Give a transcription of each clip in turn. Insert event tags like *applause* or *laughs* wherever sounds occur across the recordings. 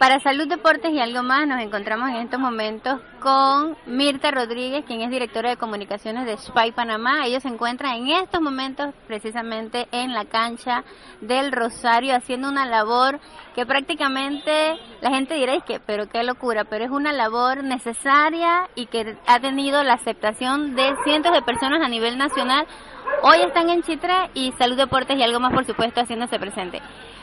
Para Salud, Deportes y algo más nos encontramos en estos momentos con Mirta Rodríguez, quien es directora de comunicaciones de Spy Panamá. Ellos se encuentran en estos momentos precisamente en la cancha del Rosario haciendo una labor que prácticamente la gente dirá que, pero qué locura, pero es una labor necesaria y que ha tenido la aceptación de cientos de personas a nivel nacional. Hoy están en Chitre y Salud, Deportes y algo más, por supuesto, haciéndose presente.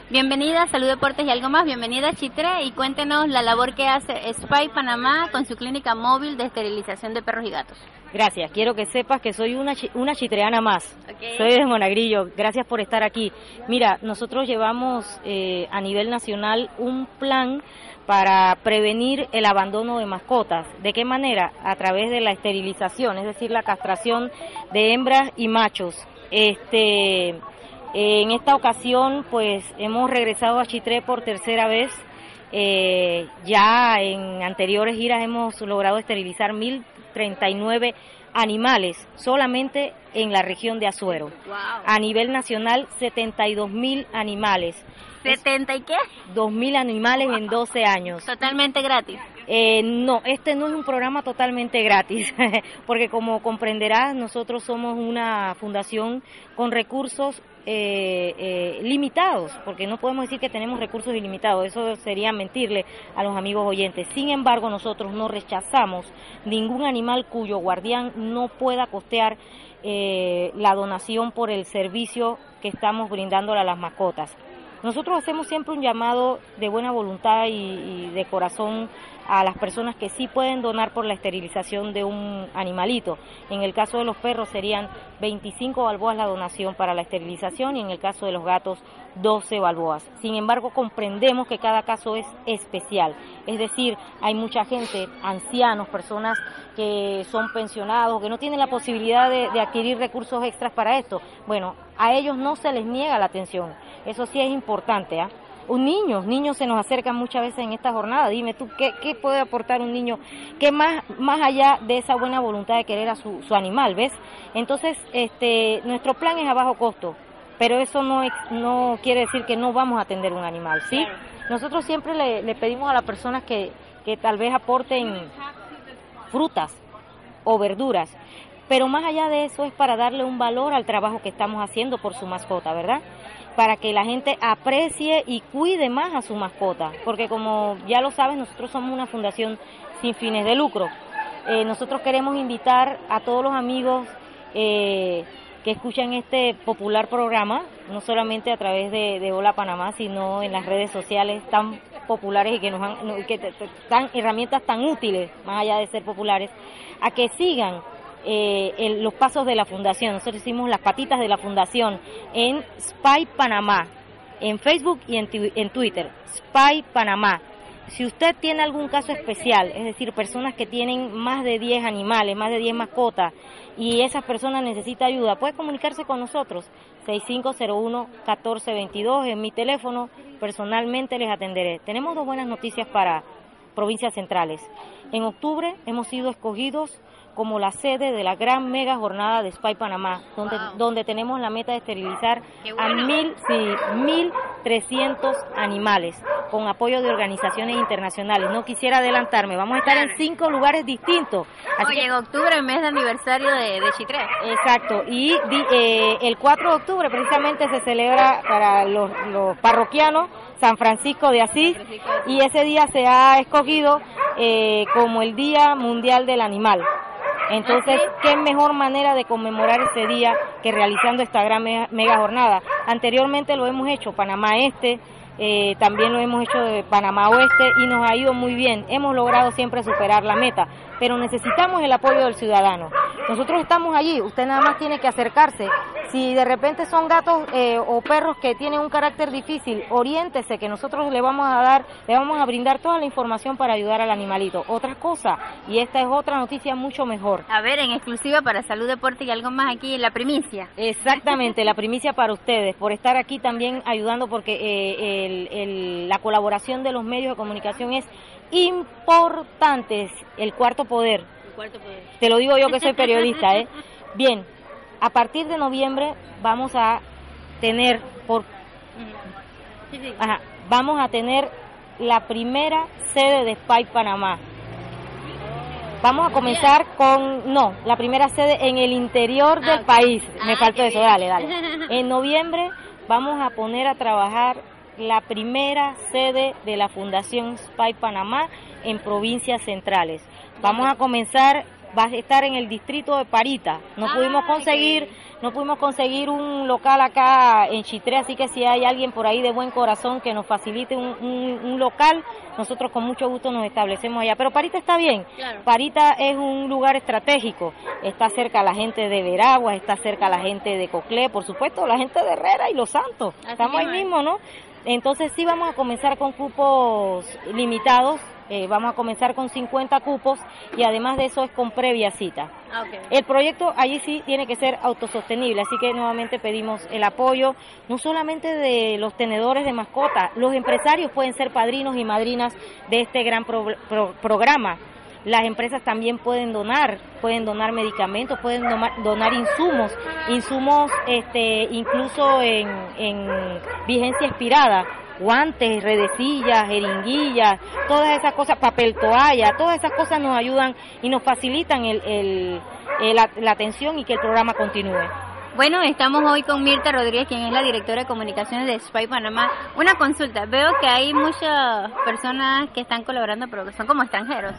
Bienvenida Salud Deportes y algo más, bienvenida a Chitre y cuéntenos la labor que hace Spy Panamá con su clínica móvil de esterilización de perros y gatos. Gracias, quiero que sepas que soy una, una chitreana más. Soy de Monagrillo, gracias por estar aquí. Mira, nosotros llevamos eh, a nivel nacional un plan para prevenir el abandono de mascotas. ¿De qué manera? A través de la esterilización, es decir, la castración de hembras y machos. Este en esta ocasión, pues hemos regresado a Chitré por tercera vez. Eh, ya en anteriores giras hemos logrado esterilizar 1.039 animales solamente en la región de Azuero. A nivel nacional, 72.000 animales. ¿70 y qué? 2.000 animales en 12 años. Totalmente gratis. Eh, no, este no es un programa totalmente gratis, *laughs* porque como comprenderás, nosotros somos una fundación con recursos eh, eh, limitados, porque no podemos decir que tenemos recursos ilimitados, eso sería mentirle a los amigos oyentes. Sin embargo, nosotros no rechazamos ningún animal cuyo guardián no pueda costear eh, la donación por el servicio que estamos brindándole a las mascotas. Nosotros hacemos siempre un llamado de buena voluntad y de corazón a las personas que sí pueden donar por la esterilización de un animalito. En el caso de los perros serían 25 balboas la donación para la esterilización y en el caso de los gatos 12 balboas. Sin embargo, comprendemos que cada caso es especial. Es decir, hay mucha gente, ancianos, personas que son pensionados, que no tienen la posibilidad de, adquirir recursos extras para esto. Bueno, a ellos no se les niega la atención. Eso sí es importante. ¿ah? Un niño, niños se nos acercan muchas veces en esta jornada. Dime tú, ¿qué, qué puede aportar un niño? ¿Qué más, más allá de esa buena voluntad de querer a su, su animal, ves? Entonces, este, nuestro plan es a bajo costo, pero eso no, no quiere decir que no vamos a atender un animal, ¿sí? Nosotros siempre le, le pedimos a las personas que, que tal vez aporten frutas o verduras, pero más allá de eso es para darle un valor al trabajo que estamos haciendo por su mascota, ¿verdad? Para que la gente aprecie y cuide más a su mascota, porque como ya lo sabes, nosotros somos una fundación sin fines de lucro. Eh, nosotros queremos invitar a todos los amigos eh, que escuchan este popular programa, no solamente a través de, Hola Panamá, sino en las redes sociales tan populares y que nos han, que herramientas tan útiles, más allá de ser populares, a que sigan eh, los pasos de la fundación. Nosotros hicimos las patitas de la fundación en Spy Panamá, en Facebook y en, en Twitter. Spy Panamá. Si usted tiene algún caso especial, es decir, personas que tienen más de 10 animales, más de 10 mascotas, y esas personas necesitan ayuda, puede comunicarse con nosotros. 6501-1422 en mi teléfono, personalmente les atenderé. Tenemos dos buenas noticias para provincias centrales. En octubre hemos sido escogidos como la sede de la gran mega jornada de Spy Panamá, donde, donde tenemos la meta de esterilizar a mil, sí, mil trescientos animales con apoyo de organizaciones internacionales. No quisiera adelantarme, vamos a estar en cinco lugares distintos. Oye, en octubre, mes de aniversario de, de Chitré. Exacto, y eh, el 4 de octubre precisamente se celebra para los, los parroquianos San Francisco de Asís y ese día se ha escogido eh, como el Día Mundial del Animal. Entonces, ¿qué mejor manera de conmemorar ese día que realizando esta gran mega, jornada? Anteriormente lo hemos hecho Panamá Este, eh, también lo hemos hecho de Panamá Oeste y nos ha ido muy bien. Hemos logrado siempre superar la meta. Pero necesitamos el apoyo del ciudadano. Nosotros estamos allí, usted nada más tiene que acercarse. Si de repente son gatos eh, o perros que tienen un carácter difícil, oriéntese que nosotros le vamos a dar, le vamos a brindar toda la información para ayudar al animalito. Otra cosa, y esta es otra noticia mucho mejor. A ver, en exclusiva para Salud Deporte y algo más aquí, la primicia. Exactamente, la primicia para ustedes, por estar aquí también ayudando, porque eh, la colaboración de los medios de comunicación es importante. El cuarto poder. El cuarto poder. Te lo digo yo que soy *laughs* periodista, ¿eh? Bien, a partir de noviembre vamos a tener por vamos a tener la primera sede de Spy Panamá. Vamos a comenzar con, no, la primera sede en el interior del ah, país. Me ah, faltó eso, dale, dale. *laughs* En noviembre vamos a poner a trabajar la primera sede de la Fundación Spy Panamá en provincias centrales. Vamos a comenzar va a estar en el distrito de Parita. No pudimos conseguir, no pudimos conseguir un local acá en Chitré, así que si hay alguien por ahí de buen corazón que nos facilite un, local, nosotros con mucho gusto nos establecemos allá. Pero Parita está bien. Parita es un lugar estratégico. Está cerca la gente de Veragua, está cerca la gente de Coclé, por supuesto, la gente de Herrera y Los Santos. Estamos ahí mismo, ¿no? Entonces sí vamos a comenzar con cupos limitados eh, vamos a comenzar con 50 cupos y además de eso es con previa cita. Ah, el proyecto allí sí tiene que ser autosostenible, así que nuevamente pedimos el apoyo no solamente de los tenedores de mascotas, los empresarios pueden ser padrinos y madrinas de este gran programa. Las empresas también pueden donar, pueden donar medicamentos, pueden donar, insumos, insumos este, incluso en, en vigencia expirada guantes, redecillas, jeringuillas, todas esas cosas, papel toalla, todas esas cosas nos ayudan y nos facilitan el, la, atención y que el programa continúe. Bueno, estamos hoy con Mirta Rodríguez, quien es la directora de comunicaciones de Spy Panamá. Una consulta, veo que hay muchas personas que están colaborando, pero que son como extranjeros.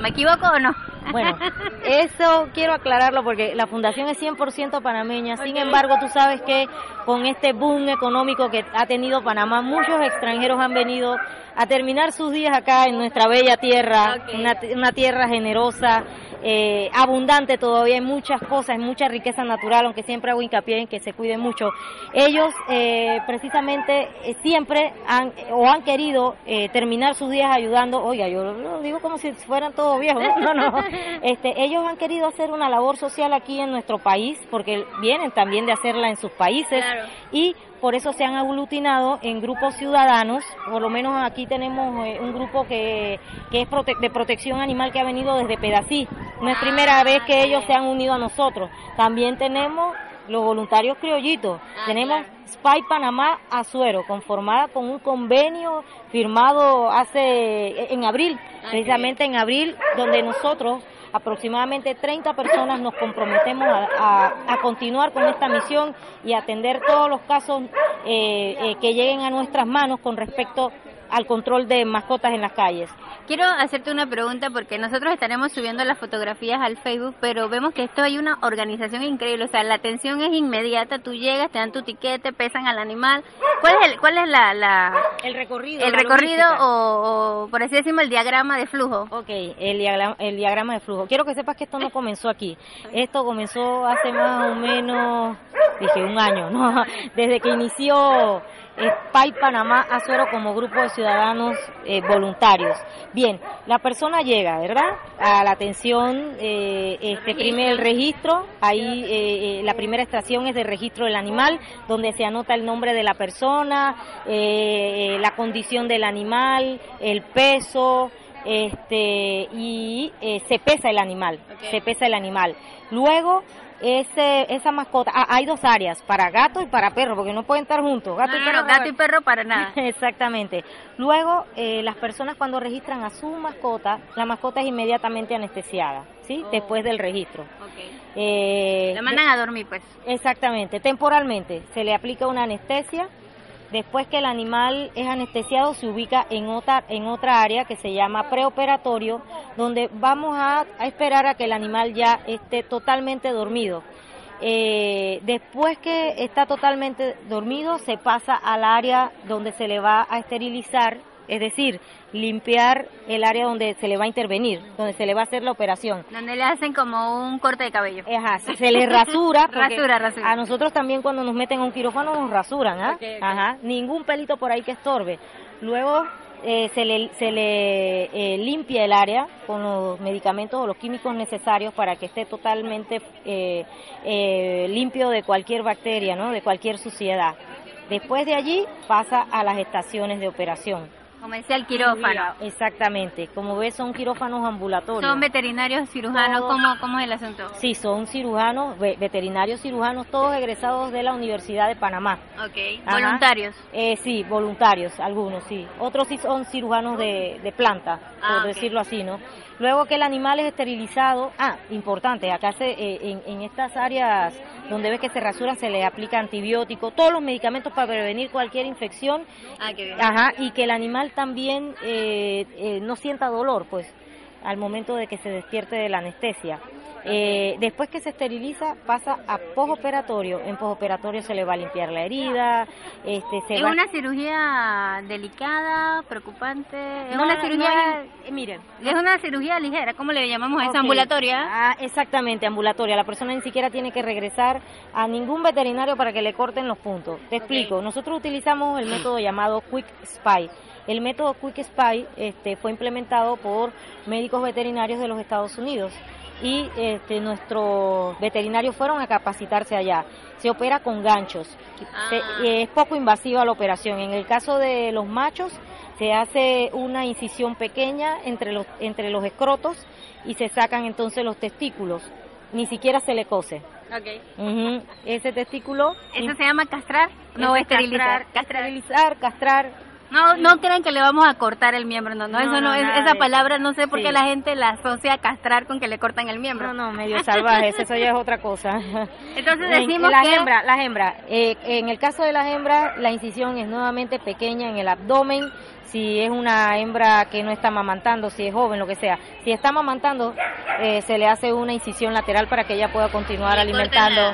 ¿Me equivoco o no? Bueno, *laughs* eso quiero aclararlo porque la fundación es 100% panameña. Sin embargo, tú sabes que con este boom económico que ha tenido Panamá, muchos extranjeros han venido a terminar sus días acá en nuestra bella tierra, una, tierra generosa, eh, abundante todavía, hay muchas cosas, hay mucha riqueza natural, aunque siempre hago hincapié en que se cuide mucho. Ellos eh, precisamente eh, siempre han o han querido terminar sus días ayudando, oiga, yo lo digo como si fueran todos viejos, no, no, *laughs* este, ellos han querido hacer una labor social aquí en nuestro país, porque vienen también de hacerla en sus países. Y por eso se han aglutinado en grupos ciudadanos, por lo menos aquí tenemos eh, un grupo que, es de protección animal que ha venido desde Pedací, no es primera vez que ellos se han unido a nosotros, también tenemos los voluntarios criollitos, ah, tenemos Spy Panamá Azuero, conformada con un convenio firmado hace en abril, ah, precisamente en abril, donde nosotros aproximadamente 30 personas nos comprometemos a, continuar con esta misión y atender todos los casos eh, eh, que lleguen a nuestras manos con respecto al control de mascotas en las calles. Quiero hacerte una pregunta porque nosotros estaremos subiendo las fotografías al Facebook, pero vemos que esto hay una organización increíble, o sea, la atención es inmediata, tú llegas, te dan tu tiquete, pesan al animal. ¿Cuál es el, cuál es la, el recorrido? El recorrido o, por así decirlo el diagrama de flujo. Ok, el diagrama, el diagrama de flujo. Quiero que sepas que esto no comenzó aquí. Esto comenzó hace más o menos, dije un año, ¿no? *laughs* Desde que inició Spy Panamá Azuero como grupo de ciudadanos eh, voluntarios. Bien, la persona llega, ¿verdad? A la atención, eh, este primer registro, ahí eh, la primera estación es de registro del animal, donde se anota el nombre de la persona, la condición del animal, el peso, este y se pesa el animal, se pesa el animal. Luego ese, esa mascota, ah, hay dos áreas, para gato y para perro, porque no pueden estar juntos. Gato, y, perro, gato y perro para nada. *laughs* Exactamente. Luego, eh, las personas cuando registran a su mascota, la mascota es inmediatamente anestesiada, ¿sí? Oh. Después del registro. Eh, la mandan a dormir, pues. Exactamente, temporalmente. Se le aplica una anestesia Después que el animal es anestesiado, se ubica en otra, en otra área que se llama preoperatorio, donde vamos a, esperar a que el animal ya esté totalmente dormido. Eh, después que está totalmente dormido, se pasa al área donde se le va a esterilizar es decir, limpiar el área donde se le va a intervenir, donde se le va a hacer la operación. Donde le hacen como un corte de cabello. Ajá, se le rasura. rasura, rasura. A nosotros también cuando nos meten a un quirófano nos rasuran, ¿ah? Ajá, ningún pelito por ahí que estorbe. Luego eh, se le, se le eh, limpia el área con los medicamentos o los químicos necesarios para que esté totalmente eh, limpio de cualquier bacteria, ¿no? de cualquier suciedad. Después de allí pasa a las estaciones de operación. Como decía el quirófano. Exactamente. Como ves, son quirófanos ambulatorios. ¿Son veterinarios cirujanos? ¿Cómo, ¿Cómo, es el asunto? Sí, son cirujanos, veterinarios cirujanos, todos egresados de la Universidad de Panamá. Ok. ¿Voluntarios? Eh, sí, voluntarios, algunos sí. Otros sí son cirujanos de, de planta, por ah, decirlo así, ¿no? Luego que el animal es esterilizado, ah, importante, acá se, eh, en, en, estas áreas donde ves que se rasura se le aplica antibiótico, todos los medicamentos para prevenir cualquier infección. Ah, qué bien. Ajá, y que el animal también eh, eh, no sienta dolor, pues, al momento de que se despierte de la anestesia. Eh, después que se esteriliza, pasa a posoperatorio. En posoperatorio se le va a limpiar la herida. Este, se ¿Es una cirugía delicada, preocupante? ¿Es una cirugía, eh, miren, es una cirugía ligera, ¿cómo le llamamos a esa ambulatoria? Ah, exactamente, ambulatoria. La persona ni siquiera tiene que regresar a ningún veterinario para que le corten los puntos. Te explico. Nosotros utilizamos el método llamado Quick Spy. El método Quick Spy este, fue implementado por médicos veterinarios de los Estados Unidos y este, nuestros veterinarios fueron a capacitarse allá. Se opera con ganchos. Ah. es poco invasiva la operación. En el caso de los machos, se hace una incisión pequeña entre los, entre los escrotos y se sacan entonces los testículos. Ni siquiera se le cose. Ese testículo. ¿Eso se llama castrar? No, esterilizar. Castrar, esterilizar, castrar no, no creen que le vamos a cortar el miembro, no, no, eso no, es, esa palabra no sé por qué la gente la asocia a castrar con que le cortan el miembro. No, no, medio salvaje, eso ya es otra cosa. *laughs* Entonces decimos las que... hembras, las hembras, eh, en el caso de las hembras, la incisión es nuevamente pequeña en el abdomen, si es una hembra que no está mamantando, si es joven, lo que sea. Si está amamantando, eh, se le hace una incisión lateral para que ella pueda continuar alimentando.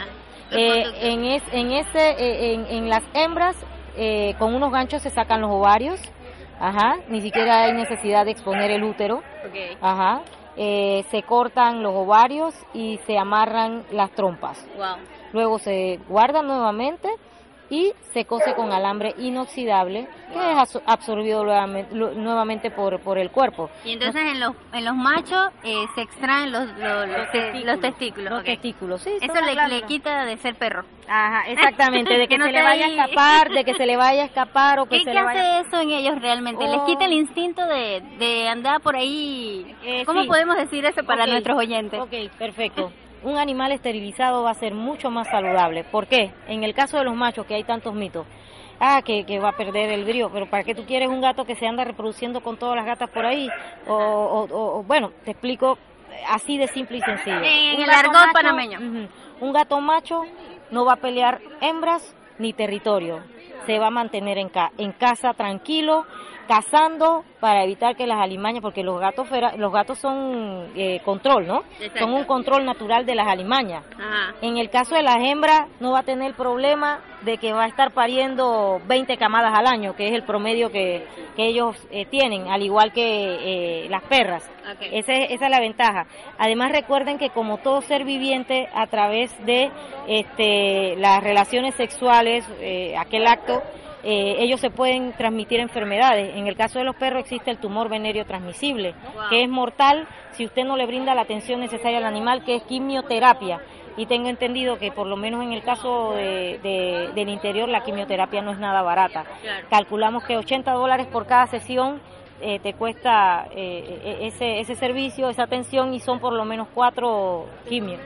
Eh, en, es, en, ese, en, en las hembras eh, con unos ganchos se sacan los ovarios, ajá, ni siquiera hay necesidad de exponer el útero, ajá, eh, se cortan los ovarios y se amarran las trompas. Luego se guardan nuevamente y se cose con alambre inoxidable que es absorbido nuevamente, por, por el cuerpo. Y entonces en los, en los machos eh, se extraen los, los, testículos. Los testículos, sí. Eso le, le, quita de ser perro. Ajá, *laughs* exactamente, de que, se le vaya a escapar, de que se le vaya a escapar o *laughs* que ¿Qué, se ¿qué hace eso en ellos realmente? ¿Les quita el oh. instinto de, de andar por ahí? Eh, ¿Cómo podemos decir eso para nuestros oyentes? Ok, perfecto un animal esterilizado va a ser mucho más saludable. ¿Por qué? En el caso de los machos, que hay tantos mitos, ah, que, que va a perder el brío, pero ¿para qué tú quieres un gato que se anda reproduciendo con todas las gatas por ahí? O, o, bueno, te explico así de simple y sencillo. En el argot panameño. un gato macho no va a pelear hembras ni territorio. Se va a mantener en, en casa tranquilo, cazando para evitar que las alimañas, porque los gatos los gatos son eh, control, ¿no? Son un control natural de las alimañas. En el caso de las hembras no va a tener problema de que va a estar pariendo 20 camadas al año, que es el promedio que, ellos eh, tienen, al igual que eh, las perras. Esa, es, esa es la ventaja. Además recuerden que como todo ser viviente, a través de este, las relaciones sexuales, aquel acto, eh, ellos se pueden transmitir enfermedades. En el caso de los perros existe el tumor venéreo transmisible, que es mortal si usted no le brinda la atención necesaria al animal, que es quimioterapia. Y tengo entendido que por lo menos en el caso del interior la quimioterapia no es nada barata. Calculamos que 80 dólares por cada sesión eh, te cuesta eh, ese, ese servicio, esa atención y son por lo menos cuatro quimios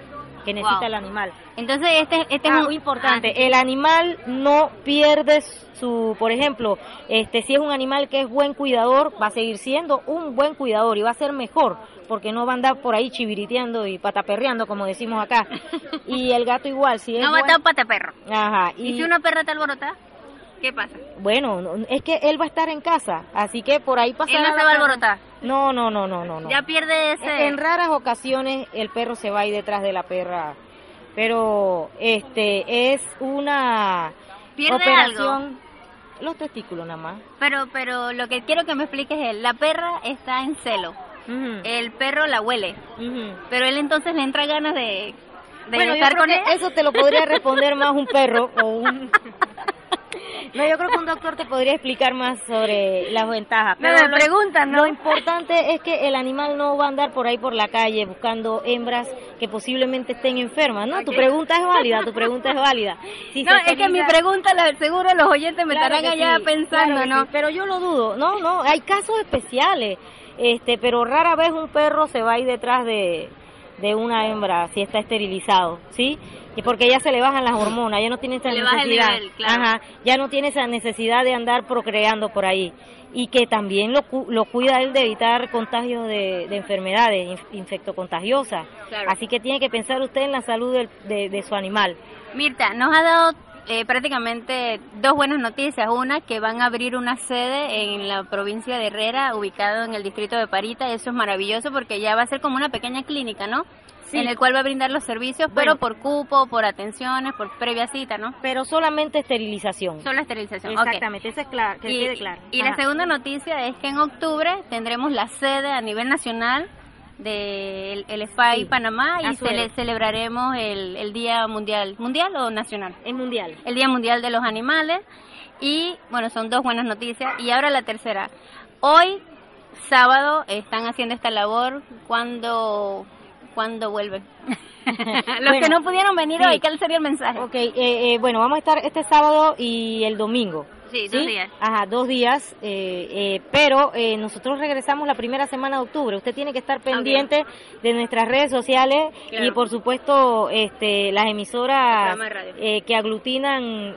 que necesita el animal. Entonces, este, este es ah, muy importante. Ah, el animal no pierde su, por ejemplo, este, si es un animal que es buen cuidador, va a seguir siendo un buen cuidador y va a ser mejor, porque no va a andar por ahí chiviriteando y pataperreando, como decimos acá. y el gato igual, si es No va a estar pataperro. Ajá. ¿Y, si una perra está alborotada? ¿Qué pasa? Bueno, es que él va a estar en casa, así que por ahí pasa. Él no se va a alborotar. No, no, no, no, no. Ya pierde ese. En raras ocasiones el perro se va a ir detrás de la perra, pero este es una ¿Pierde operación. los testículos nada más. Pero, pero lo que quiero que me expliques es, la perra está en celo, el perro la huele, pero él entonces le entra ganas de, de bueno, estar con ella. Eso te lo podría *laughs* responder más un perro o un... *laughs* No, yo creo que un doctor te podría explicar más sobre las ventajas. Pero me preguntan, ¿no? Lo importante es que el animal no va a andar por ahí por la calle buscando hembras que posiblemente estén enfermas, ¿no? Tu pregunta es válida, tu pregunta es válida. *laughs* no, es que mi pregunta, seguro los oyentes me estarán allá pensando, ¿no? pero yo lo dudo. No, no, hay casos especiales, este, pero rara vez un perro se va a ir detrás de, de una hembra si está esterilizado, ¿sí? Y porque ya se le bajan las hormonas, ya no tiene esa necesidad, ajá, ya no tiene esa necesidad de andar procreando por ahí y que también lo, lo cuida él de evitar contagios de, enfermedades infectocontagiosas. Así que tiene que pensar usted en la salud de, de, su animal. Mirta, nos ha dado eh, prácticamente dos buenas noticias. Una, que van a abrir una sede en la provincia de Herrera, ubicado en el distrito de Parita. Eso es maravilloso porque ya va a ser como una pequeña clínica, ¿no? en el cual va a brindar los servicios, pero por cupo, por atenciones, por previa cita, ¿no? Pero solamente esterilización. Solo esterilización. Exactamente, eso es claro, que y, quede claro. Y la segunda noticia es que en octubre tendremos la sede a nivel nacional del el SPY Panamá y celebraremos el, el Día Mundial, ¿mundial o nacional? El mundial. El Día Mundial de los Animales y bueno, son dos buenas noticias y ahora la tercera. Hoy sábado están haciendo esta labor cuando cuándo vuelven. *laughs* Los que no pudieron venir hoy, ¿cuál sería el mensaje? Ok, eh, eh, bueno, vamos a estar este sábado y el domingo. Sí, dos días. Ajá, dos días, eh, pero nosotros regresamos la primera semana de octubre. Usted tiene que estar pendiente de nuestras redes sociales y por supuesto este, las emisoras que aglutinan...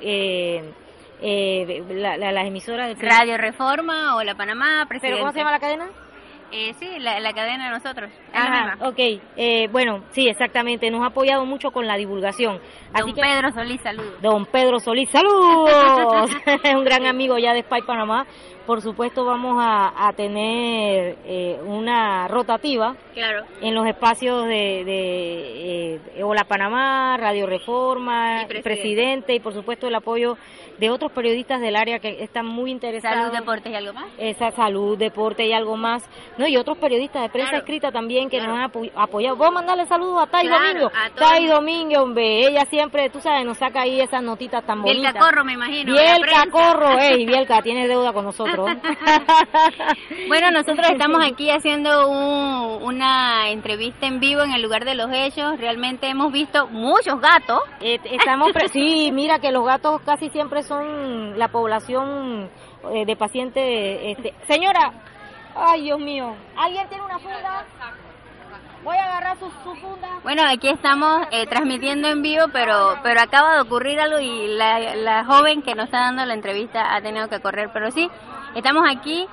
las emisoras de Radio Reforma o La Panamá, ¿Pero cómo se llama la cadena? Eh, sí, la, cadena de nosotros. Ajá, ok. Eh, bueno, sí, exactamente. Nos ha apoyado mucho con la divulgación. Don Pedro Solís, saludos. Don Pedro Solís, saludos. *laughs* es un gran amigo ya de Spy Panamá. Por supuesto, vamos a, tener eh, una rotativa claro. en los espacios de, de eh, Hola Panamá, Radio Reforma, presidente. y por supuesto el apoyo de otros periodistas del área que están muy interesados. Salud, deportes y algo más. Esa salud, deporte y algo más. No, y otros periodistas de prensa escrita también que nos han apoyado. Voy a mandarle saludos a Tai Domingo. Tai Domingo, hombre, ella siempre, tú sabes, nos saca ahí esas notitas tan bonitas. Bielka Corro, me imagino. Bielka Corro, ey, Bielka, tiene deuda con nosotros. *laughs* bueno, nosotros estamos *laughs* aquí haciendo una entrevista en vivo en el lugar de los hechos. Realmente hemos visto muchos gatos. Eh, estamos, sí, mira que los gatos casi siempre son la población eh, de pacientes. Este. Señora, ay Dios mío, ¿alguien tiene una funda? Voy a agarrar su, funda. Bueno, aquí estamos eh, transmitiendo en vivo, pero pero acaba de ocurrir algo y la, la joven que nos está dando la entrevista ha tenido que correr. Pero sí, estamos aquí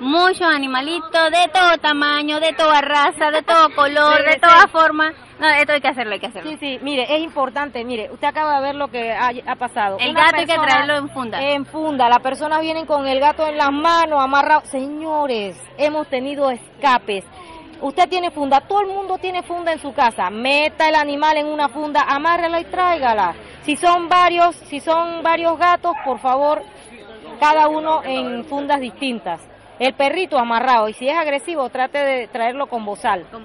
muchos animalitos de todo tamaño, de toda raza, de todo color, de toda forma. No, esto hay que hacerlo, hay que hacerlo. Sí, sí, mire, es importante, mire, usted acaba de ver lo que ha, pasado. El gato hay que traerlo en funda. En funda, las personas vienen con el gato en las manos, amarrado. Señores, hemos tenido escapes. Usted tiene funda, todo el mundo tiene funda en su casa. Meta el animal en una funda, amárrela y tráigala. Si son varios, si son varios gatos, por favor, cada uno en fundas distintas el perrito amarrado y si es agresivo trate de traerlo con bozal. Con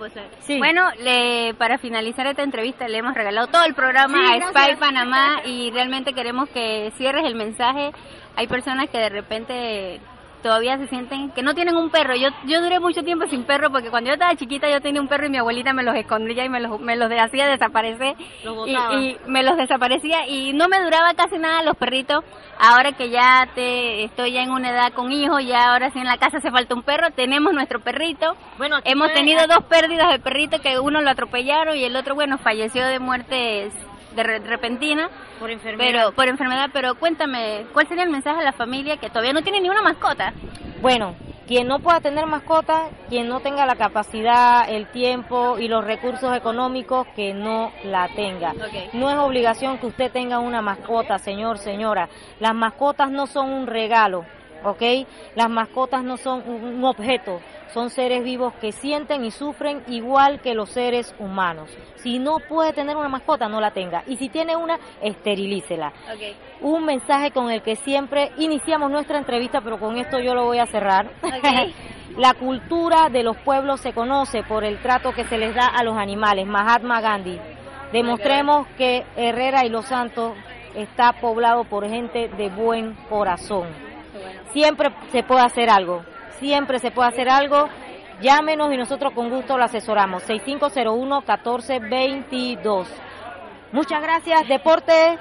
Bueno, le, para finalizar esta entrevista le hemos regalado todo el programa a Spy Panamá y realmente queremos que cierres el mensaje. Hay personas que de repente todavía se sienten que no tienen un perro. Yo yo duré mucho tiempo sin perro porque cuando yo estaba chiquita yo tenía un perro y mi abuelita me los escondía y me los, me los hacía desaparecer y, y, me los desaparecía y no me duraba casi nada los perritos. Ahora que ya te estoy ya en una edad con hijos, ya ahora sí en la casa hace falta un perro, tenemos nuestro perrito. Bueno, hemos tenido dos pérdidas de perrito que uno lo atropellaron y el otro bueno falleció de muerte de repentina por enfermedad. Pero, por enfermedad, pero cuéntame, ¿cuál sería el mensaje a la familia que todavía no tiene ni una mascota? Bueno, quien no pueda tener mascota, quien no tenga la capacidad, el tiempo y los recursos económicos, que no la tenga. No es obligación que usted tenga una mascota, señor, señora. Las mascotas no son un regalo. ¿ok? Las mascotas no son un objeto, son seres vivos que sienten y sufren igual que los seres humanos. Si no puede tener una mascota, no la tenga. Y si tiene una, esterilícela. Un mensaje con el que siempre iniciamos nuestra entrevista, pero con esto yo lo voy a cerrar. *laughs* la cultura de los pueblos se conoce por el trato que se les da a los animales. Mahatma Gandhi. Demostremos que Herrera y Los Santos está poblado por gente de buen corazón. Siempre se puede hacer algo siempre se puede hacer algo. Llámenos y nosotros con gusto lo asesoramos. 6501-1422. Muchas gracias, deporte.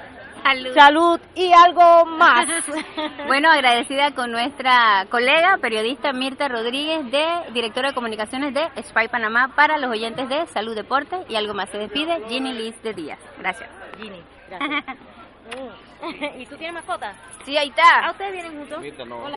Salud. y algo más. *laughs* bueno, agradecida con nuestra colega periodista Mirta Rodríguez, de directora de comunicaciones de Spy Panamá, para los oyentes de Salud Deporte y algo más. Se despide Ginny Liz de Díaz. Gracias. Ginny, gracias. *laughs* *laughs* ¿Y tú tienes mascota? Sí, ahí está. ¿A ustedes vienen juntos?